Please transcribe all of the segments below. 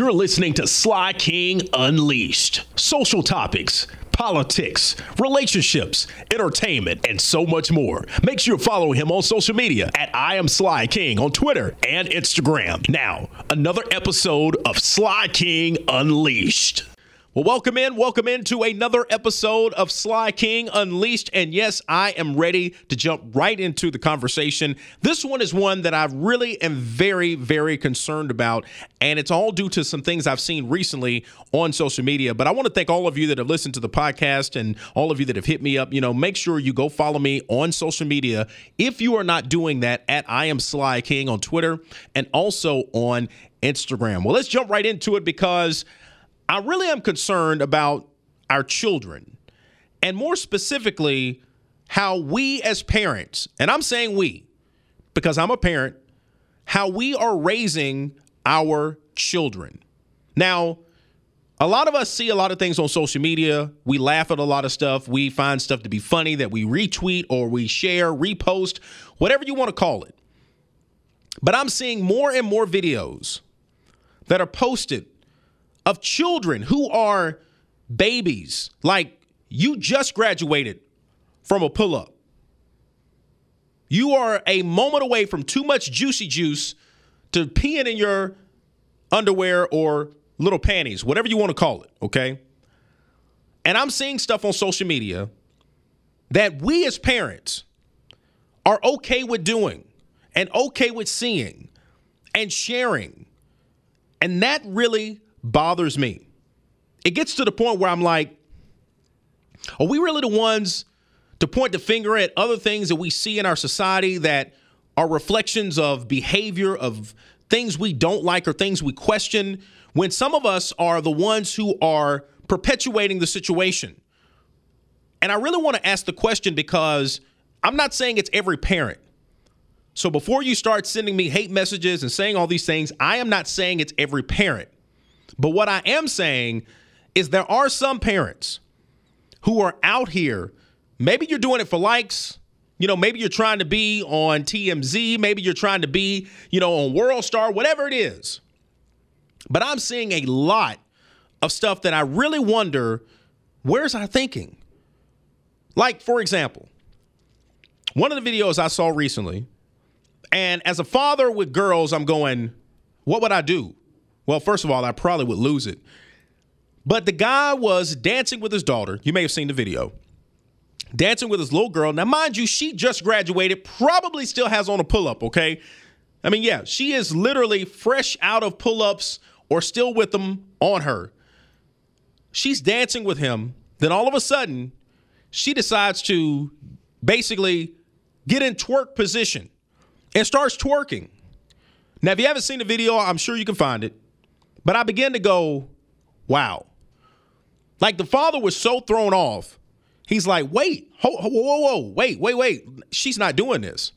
You're listening to Sly King Unleashed. Social topics, politics, relationships, entertainment, and so much more. Make sure you follow him on social media at I am Sly King on Twitter and Instagram. Now, another episode of Sly King Unleashed. Well, welcome in. Welcome into another episode of Sly King Unleashed. And yes, I am ready to jump right into the conversation. This one is one that I really am very, very concerned about. And it's all due to some things I've seen recently on social media. But I want to thank all of you that have listened to the podcast and all of you that have hit me up. You know, make sure you go follow me on social media if you are not doing that at I am Sly King on Twitter and also on Instagram. Well, let's jump right into it because I really am concerned about our children, and more specifically, how we as parents, and I'm saying we because I'm a parent, how we are raising our children. Now, a lot of us see a lot of things on social media. We laugh at a lot of stuff. We find stuff to be funny that we retweet or we share, repost, whatever you want to call it. But I'm seeing more and more videos that are posted of children who are babies. Like you just graduated from a pull up. You are a moment away from too much juicy juice to peeing in your underwear or little panties, whatever you want to call it, okay? And I'm seeing stuff on social media that we as parents are okay with doing and okay with seeing and sharing. And that really bothers me. It gets to the point where I'm like, are we really the ones to point the finger at other things that we see in our society that are reflections of behavior, of things we don't like or things we question, when some of us are the ones who are perpetuating the situation? And I really want to ask the question because I'm not saying it's every parent. So before you start sending me hate messages and saying all these things, I am not saying it's every parent. But what I am saying is there are some parents who are out here. Maybe you're doing it for likes. You know, maybe you're trying to be on TMZ. Maybe you're trying to be, you know, on World Star, whatever it is. But I'm seeing a lot of stuff that I really wonder where's our thinking? Like, for example, one of the videos I saw recently, and as a father with girls, I'm going, what would I do? Well, first of all, I probably would lose it. But the guy was dancing with his daughter. You may have seen the video. Dancing with his little girl. Now, mind you, she just graduated, probably still has on a pull up, okay? I mean, yeah, she is literally fresh out of pull ups or still with them on her. She's dancing with him. Then all of a sudden, she decides to basically get in twerk position and starts twerking. Now, if you haven't seen the video, I'm sure you can find it. But I began to go, wow. Like the father was so thrown off. He's like, wait, whoa, whoa, whoa, wait, wait, wait. She's not doing this.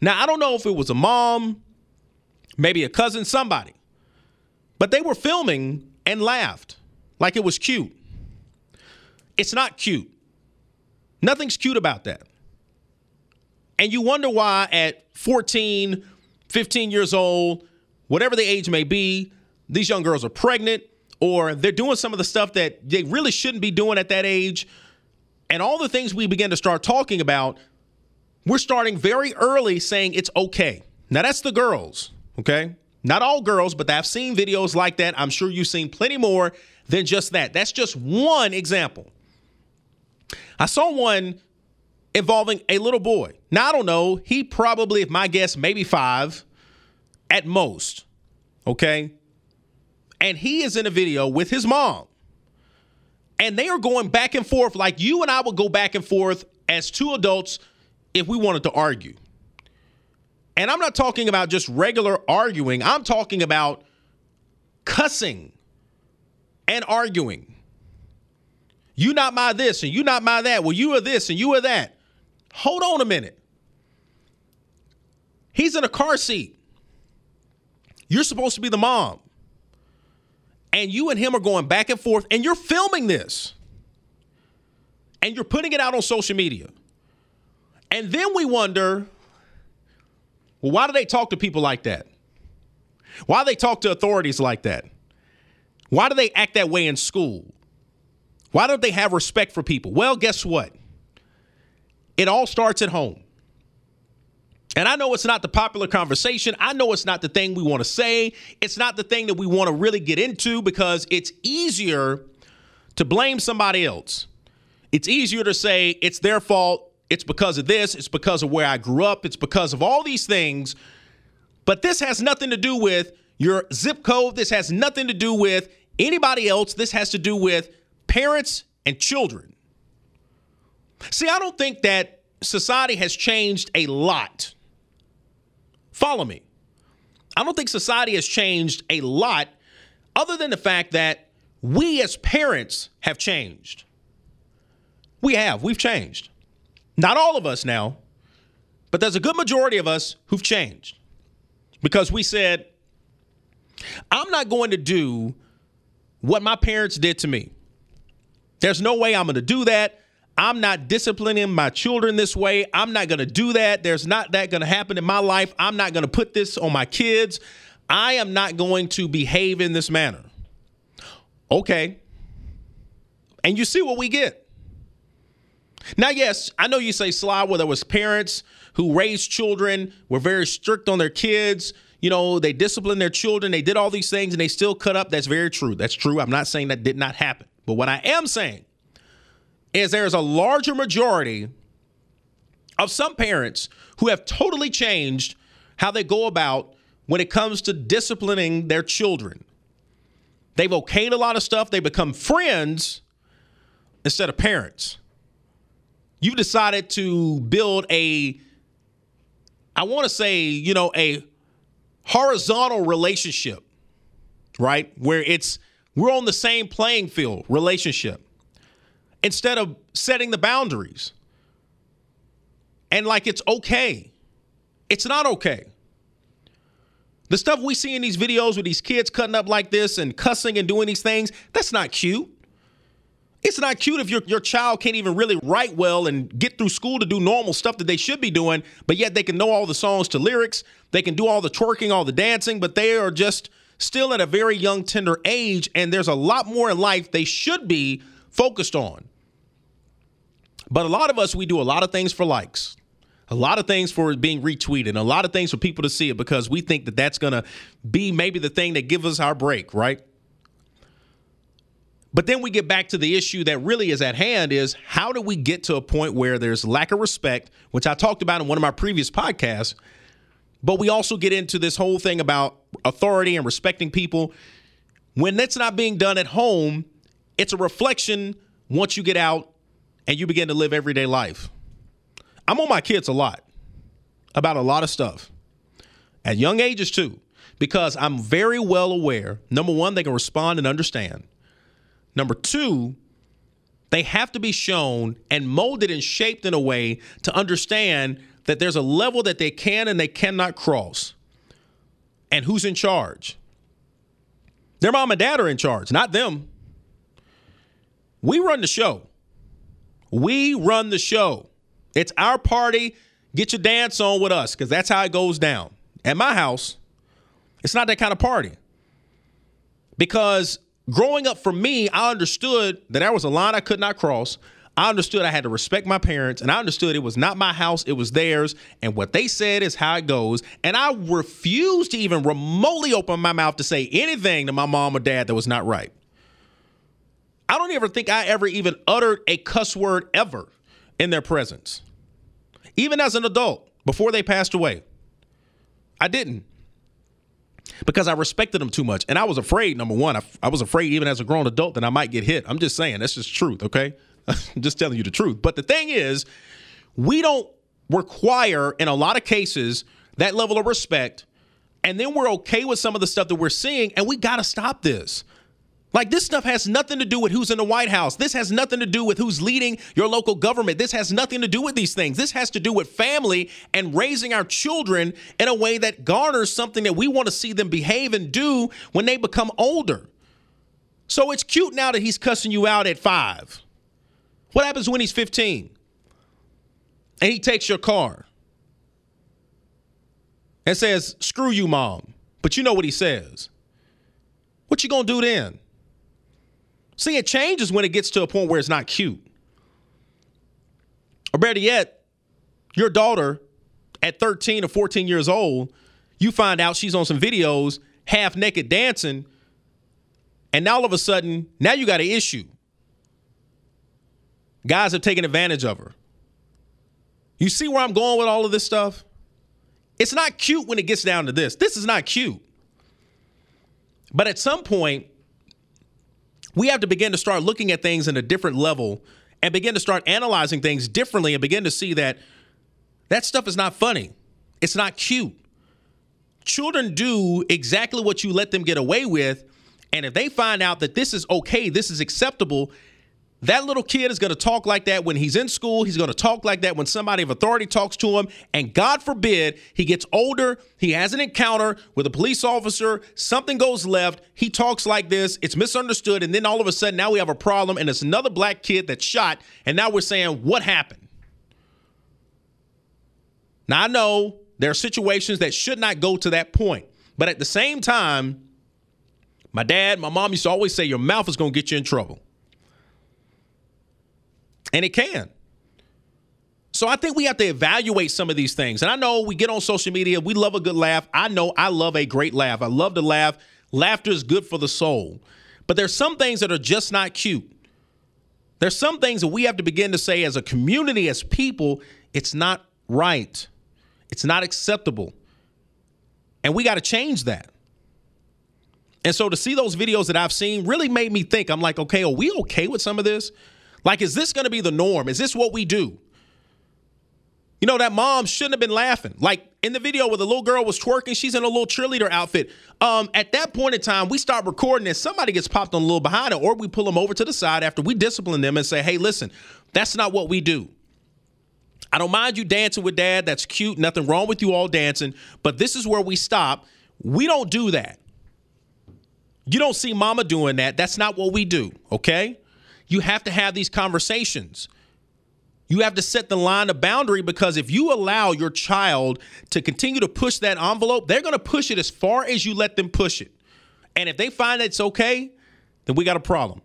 Now, I don't know if it was a mom, maybe a cousin, somebody, but they were filming and laughed like it was cute. It's not cute. Nothing's cute about that. And you wonder why at 14, 15 years old, whatever the age may be, these young girls are pregnant or they're doing some of the stuff that they really shouldn't be doing at that age. And all the things we begin to start talking about, we're starting very early saying it's okay. Now, that's the girls, okay? Not all girls, but I've seen videos like that. I'm sure you've seen plenty more than just that. That's just one example. I saw one involving a little boy. Now, I don't know. He probably, if my guess, maybe five at most, okay? And he is in a video with his mom. And they are going back and forth like you and I would go back and forth as two adults if we wanted to argue. And I'm not talking about just regular arguing, I'm talking about cussing and arguing. You not my this and you not my that. Well, you are this and you are that. Hold on a minute. He's in a car seat. You're supposed to be the mom and you and him are going back and forth, and you're filming this, and you're putting it out on social media. And then we wonder, well, why do they talk to people like that? Why do they talk to authorities like that? Why do they act that way in school? Why don't they have respect for people? Well, guess what? It all starts at home. And I know it's not the popular conversation. I know it's not the thing we want to say. It's not the thing that we want to really get into because it's easier to blame somebody else. It's easier to say it's their fault. It's because of this. It's because of where I grew up. It's because of all these things. But this has nothing to do with your zip code. This has nothing to do with anybody else. This has to do with parents and children. See, I don't think that society has changed a lot Follow me. I don't think society has changed a lot other than the fact that we as parents have changed. We have, we've changed. Not all of us now, but there's a good majority of us who've changed because we said, I'm not going to do what my parents did to me. There's no way I'm going to do that. I'm not disciplining my children this way. I'm not going to do that. There's not that going to happen in my life. I'm not going to put this on my kids. I am not going to behave in this manner. Okay. And you see what we get. Now, yes, I know you say, Sly, where there was parents who raised children, were very strict on their kids. You know, they disciplined their children. They did all these things and they still cut up. That's very true. That's true. I'm not saying that did not happen. But what I am saying is there's a larger majority of some parents who have totally changed how they go about when it comes to disciplining their children. They've okayed a lot of stuff, they become friends instead of parents. You've decided to build a, I want to say, you know, a horizontal relationship, right? Where it's, we're on the same playing field relationship instead of setting the boundaries. And like it's okay. It's not okay. The stuff we see in these videos with these kids cutting up like this and cussing and doing these things, that's not cute. It's not cute if your, your child can't even really write well and get through school to do normal stuff that they should be doing, but yet they can know all the songs to lyrics. They can do all the twerking, all the dancing, but they are just still at a very young, tender age. And there's a lot more in life they should be focused on. But a lot of us, we do a lot of things for likes, a lot of things for being retweeted, a lot of things for people to see it because we think that that's going to be maybe the thing that gives us our break, right? But then we get back to the issue that really is at hand is how do we get to a point where there's lack of respect, which I talked about in one of my previous podcasts, but we also get into this whole thing about authority and respecting people. When that's not being done at home, it's a reflection once you get out and you begin to live everyday life. I'm on my kids a lot about a lot of stuff at young ages too, because I'm very well aware. Number one, they can respond and understand. Number two, they have to be shown and molded and shaped in a way to understand that there's a level that they can and they cannot cross. And who's in charge? Their mom and dad are in charge, not them. We run the show. We run the show. It's our party. Get your dance on with us because that's how it goes down. At my house, it's not that kind of party. Because growing up for me, I understood that there was a line I could not cross. I understood I had to respect my parents, and I understood it was not my house, it was theirs. And what they said is how it goes. And I refused to even remotely open my mouth to say anything to my mom or dad that was not right. I don't ever think I ever even uttered a cuss word ever in their presence. Even as an adult, before they passed away. I didn't. Because I respected them too much. And I was afraid, number one, I, was afraid even as a grown adult that I might get hit. I'm just saying, that's just truth, okay? I'm just telling you the truth. But the thing is, we don't require, in a lot of cases, that level of respect. And then we're okay with some of the stuff that we're seeing, and we got to stop this. Like this stuff has nothing to do with who's in the White House. This has nothing to do with who's leading your local government. This has nothing to do with these things. This has to do with family and raising our children in a way that garners something that we want to see them behave and do when they become older. So it's cute now that he's cussing you out at five. What happens when he's 15? And he takes your car and says, screw you, mom. But you know what he says. What you gonna do then? See, it changes when it gets to a point where it's not cute. Or better yet, your daughter at 13 or 14 years old, you find out she's on some videos half naked dancing, and now all of a sudden, now you got an issue. Guys have taken advantage of her. You see where I'm going with all of this stuff? It's not cute when it gets down to this. This is not cute. But at some point, we have to begin to start looking at things in a different level and begin to start analyzing things differently and begin to see that that stuff is not funny. It's not cute. Children do exactly what you let them get away with. And if they find out that this is okay, this is acceptable, that little kid is going to talk like that when he's in school. He's going to talk like that when somebody of authority talks to him. And God forbid he gets older, he has an encounter with a police officer, something goes left, he talks like this, it's misunderstood. And then all of a sudden, now we have a problem, and it's another black kid that's shot. And now we're saying, what happened? Now, I know there are situations that should not go to that point. But at the same time, my dad, my mom used to always say, your mouth is going to get you in trouble. And it can. So I think we have to evaluate some of these things. And I know we get on social media, we love a good laugh. I know I love a great laugh. I love to laugh. Laughter is good for the soul. But there's some things that are just not cute. There's some things that we have to begin to say as a community, as people, it's not right. It's not acceptable. And we got to change that. And so to see those videos that I've seen really made me think I'm like, okay, are we okay with some of this? Like, is this going to be the norm? Is this what we do? You know, that mom shouldn't have been laughing. Like in the video where the little girl was twerking, she's in a little cheerleader outfit. Um, at that point in time, we start recording and somebody gets popped on a little behind it, or we pull them over to the side after we discipline them and say, hey, listen, that's not what we do. I don't mind you dancing with dad. That's cute. Nothing wrong with you all dancing. But this is where we stop. We don't do that. You don't see mama doing that. That's not what we do. Okay. You have to have these conversations. You have to set the line of boundary because if you allow your child to continue to push that envelope, they're going to push it as far as you let them push it. And if they find it's okay, then we got a problem.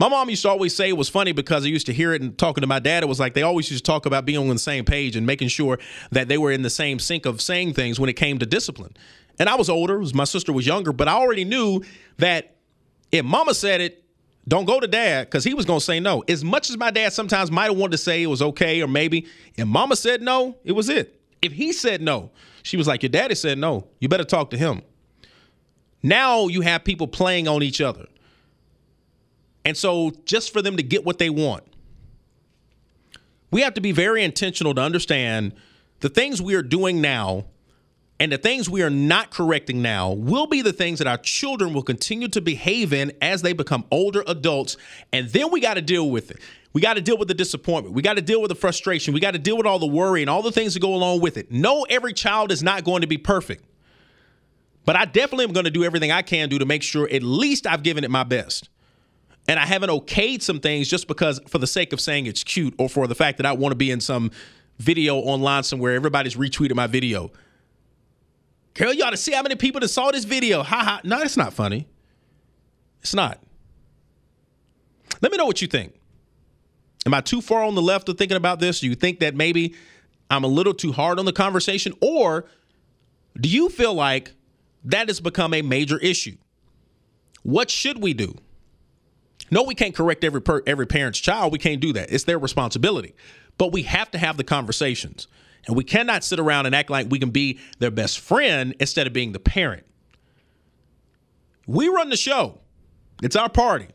My mom used to always say it was funny because I used to hear it and talking to my dad. It was like they always used to talk about being on the same page and making sure that they were in the same sync of saying things when it came to discipline. And I was older, my sister was younger, but I already knew that if mama said it, don't go to dad because he was going to say no. As much as my dad sometimes might have wanted to say it was okay or maybe, and mama said no, it was it. If he said no, she was like, Your daddy said no. You better talk to him. Now you have people playing on each other. And so, just for them to get what they want, we have to be very intentional to understand the things we are doing now and the things we are not correcting now will be the things that our children will continue to behave in as they become older adults. And then we got to deal with it. We got to deal with the disappointment. We got to deal with the frustration. We got to deal with all the worry and all the things that go along with it. No, every child is not going to be perfect. But I definitely am going to do everything I can do to make sure at least I've given it my best. And I haven't okayed some things just because for the sake of saying it's cute or for the fact that I want to be in some video online somewhere. Everybody's retweeted my video. Girl, you ought to see how many people that saw this video. Ha ha. No, it's not funny. It's not. Let me know what you think. Am I too far on the left of thinking about this? Do you think that maybe I'm a little too hard on the conversation? Or do you feel like that has become a major issue? What should we do? No, we can't correct every per, every parent's child. We can't do that. It's their responsibility. But we have to have the conversations. And we cannot sit around and act like we can be their best friend instead of being the parent. We run the show. It's our party.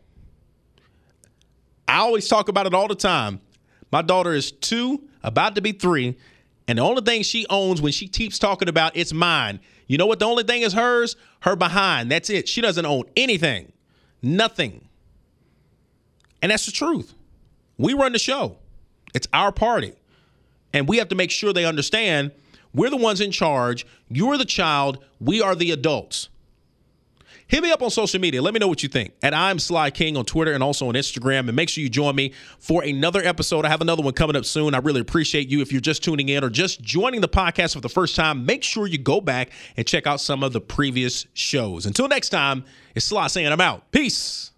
I always talk about it all the time. My daughter is 2, about to be 3, and the only thing she owns when she keeps talking about it's mine. You know what the only thing is hers? Her behind. That's it. She doesn't own anything. Nothing. And that's the truth. We run the show. It's our party. And we have to make sure they understand we're the ones in charge. You're the child. We are the adults. Hit me up on social media. Let me know what you think. At I'm Sly King on Twitter and also on Instagram. And make sure you join me for another episode. I have another one coming up soon. I really appreciate you. If you're just tuning in or just joining the podcast for the first time, make sure you go back and check out some of the previous shows. Until next time, it's Sly saying I'm out. Peace.